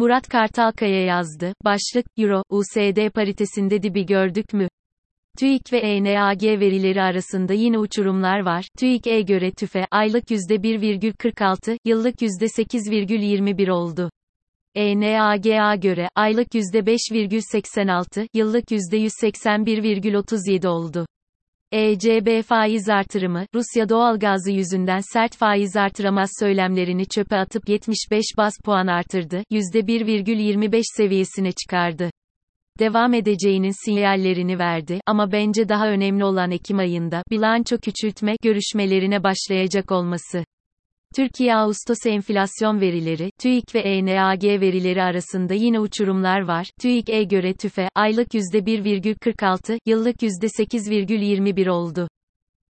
Murat Kartalkaya yazdı. Başlık, Euro, USD paritesinde dibi gördük mü? TÜİK ve ENAG verileri arasında yine uçurumlar var. TÜİK'e göre tüfe, aylık %1,46, yıllık %8,21 oldu. ENAG'a göre, aylık %5,86, yıllık %181,37 oldu. ECB faiz artırımı, Rusya doğalgazı yüzünden sert faiz artıramaz söylemlerini çöpe atıp 75 bas puan artırdı, %1,25 seviyesine çıkardı. Devam edeceğinin sinyallerini verdi ama bence daha önemli olan Ekim ayında bilanço küçültme görüşmelerine başlayacak olması. Türkiye Ağustos enflasyon verileri, TÜİK ve ENAG verileri arasında yine uçurumlar var. TÜİK'e göre tüfe, aylık %1,46, yıllık %8,21 oldu.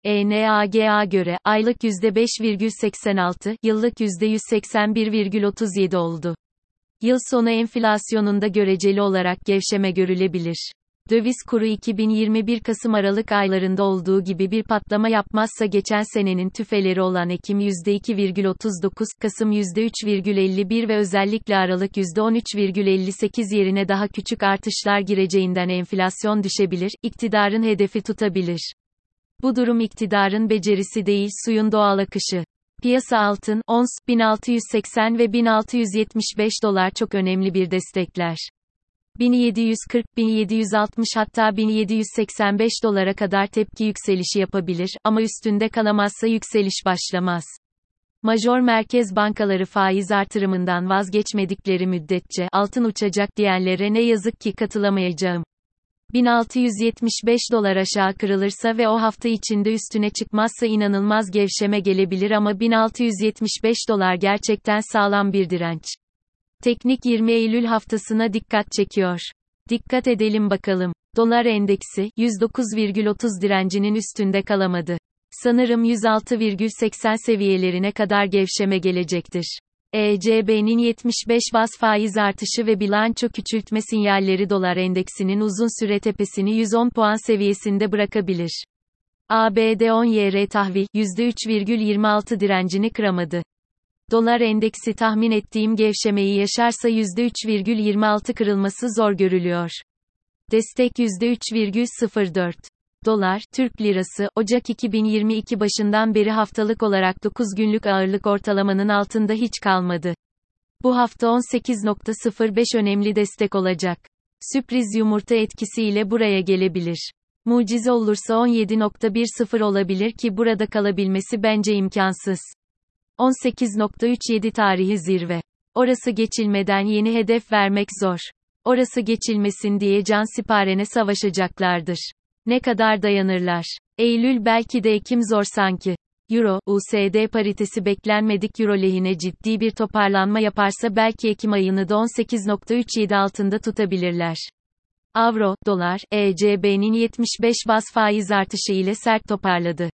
ENAG'a göre, aylık %5,86, yıllık %181,37 oldu. Yıl sonu enflasyonunda göreceli olarak gevşeme görülebilir. Döviz kuru 2021 Kasım-Aralık aylarında olduğu gibi bir patlama yapmazsa geçen senenin tüfeleri olan Ekim %2,39, Kasım %3,51 ve özellikle Aralık %13,58 yerine daha küçük artışlar gireceğinden enflasyon düşebilir, iktidarın hedefi tutabilir. Bu durum iktidarın becerisi değil suyun doğal akışı. Piyasa altın, ons, 1680 ve 1675 dolar çok önemli bir destekler. 1740, 1760 hatta 1785 dolara kadar tepki yükselişi yapabilir ama üstünde kalamazsa yükseliş başlamaz. Major merkez bankaları faiz artırımından vazgeçmedikleri müddetçe altın uçacak diyenlere ne yazık ki katılamayacağım. 1675 dolar aşağı kırılırsa ve o hafta içinde üstüne çıkmazsa inanılmaz gevşeme gelebilir ama 1675 dolar gerçekten sağlam bir direnç. Teknik 20 Eylül haftasına dikkat çekiyor. Dikkat edelim bakalım. Dolar endeksi 109,30 direncinin üstünde kalamadı. Sanırım 106,80 seviyelerine kadar gevşeme gelecektir. ECB'nin 75 bas faiz artışı ve bilanço küçültme sinyalleri dolar endeksinin uzun süre tepesini 110 puan seviyesinde bırakabilir. ABD 10 YR tahvil %3,26 direncini kıramadı. Dolar endeksi tahmin ettiğim gevşemeyi yaşarsa %3,26 kırılması zor görülüyor. Destek %3,04. Dolar, Türk lirası, Ocak 2022 başından beri haftalık olarak 9 günlük ağırlık ortalamanın altında hiç kalmadı. Bu hafta 18.05 önemli destek olacak. Sürpriz yumurta etkisiyle buraya gelebilir. Mucize olursa 17.10 olabilir ki burada kalabilmesi bence imkansız. 18.37 tarihi zirve. Orası geçilmeden yeni hedef vermek zor. Orası geçilmesin diye can siparene savaşacaklardır. Ne kadar dayanırlar? Eylül belki de Ekim zor sanki. Euro, USD paritesi beklenmedik Euro lehine ciddi bir toparlanma yaparsa belki Ekim ayını da 18.37 altında tutabilirler. Avro, dolar, ECB'nin 75 bas faiz artışı ile sert toparladı.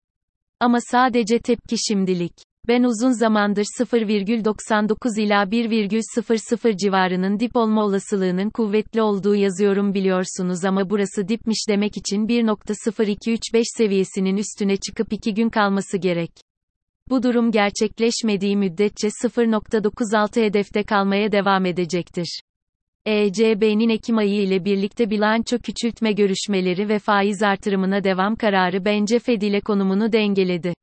Ama sadece tepki şimdilik. Ben uzun zamandır 0,99 ila 1,00 civarının dip olma olasılığının kuvvetli olduğu yazıyorum biliyorsunuz ama burası dipmiş demek için 1.0235 seviyesinin üstüne çıkıp 2 gün kalması gerek. Bu durum gerçekleşmediği müddetçe 0.96 hedefte kalmaya devam edecektir. ECB'nin Ekim ayı ile birlikte bilanço küçültme görüşmeleri ve faiz artırımına devam kararı bence Fed ile konumunu dengeledi.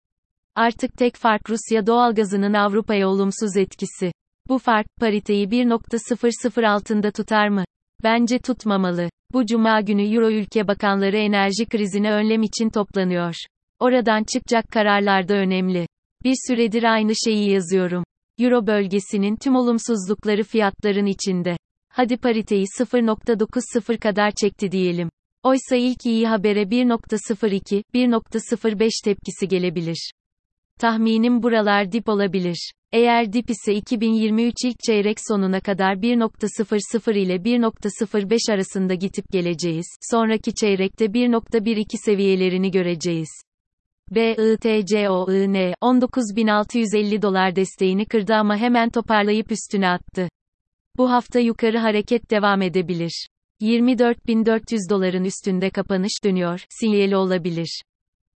Artık tek fark Rusya doğalgazının Avrupa'ya olumsuz etkisi. Bu fark, pariteyi 1.00 altında tutar mı? Bence tutmamalı. Bu cuma günü Euro ülke bakanları enerji krizini önlem için toplanıyor. Oradan çıkacak kararlar da önemli. Bir süredir aynı şeyi yazıyorum. Euro bölgesinin tüm olumsuzlukları fiyatların içinde. Hadi pariteyi 0.90 kadar çekti diyelim. Oysa ilk iyi habere 1.02, 1.05 tepkisi gelebilir. Tahminim buralar dip olabilir. Eğer dip ise 2023 ilk çeyrek sonuna kadar 1.00 ile 1.05 arasında gitip geleceğiz. Sonraki çeyrekte 1.12 seviyelerini göreceğiz. BITCOIN 19.650 dolar desteğini kırdı ama hemen toparlayıp üstüne attı. Bu hafta yukarı hareket devam edebilir. 24.400 doların üstünde kapanış dönüyor, sinyali olabilir.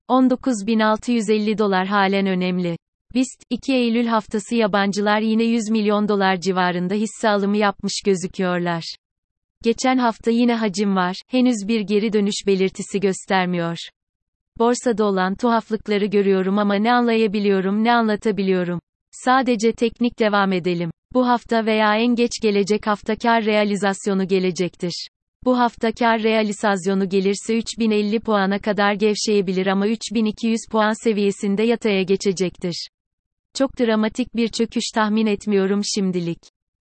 19.650 dolar halen önemli. BIST, 2 Eylül haftası yabancılar yine 100 milyon dolar civarında hisse alımı yapmış gözüküyorlar. Geçen hafta yine hacim var, henüz bir geri dönüş belirtisi göstermiyor. Borsada olan tuhaflıkları görüyorum ama ne anlayabiliyorum ne anlatabiliyorum. Sadece teknik devam edelim. Bu hafta veya en geç gelecek hafta kar realizasyonu gelecektir. Bu hafta kar realizasyonu gelirse 3050 puana kadar gevşeyebilir ama 3200 puan seviyesinde yataya geçecektir. Çok dramatik bir çöküş tahmin etmiyorum şimdilik.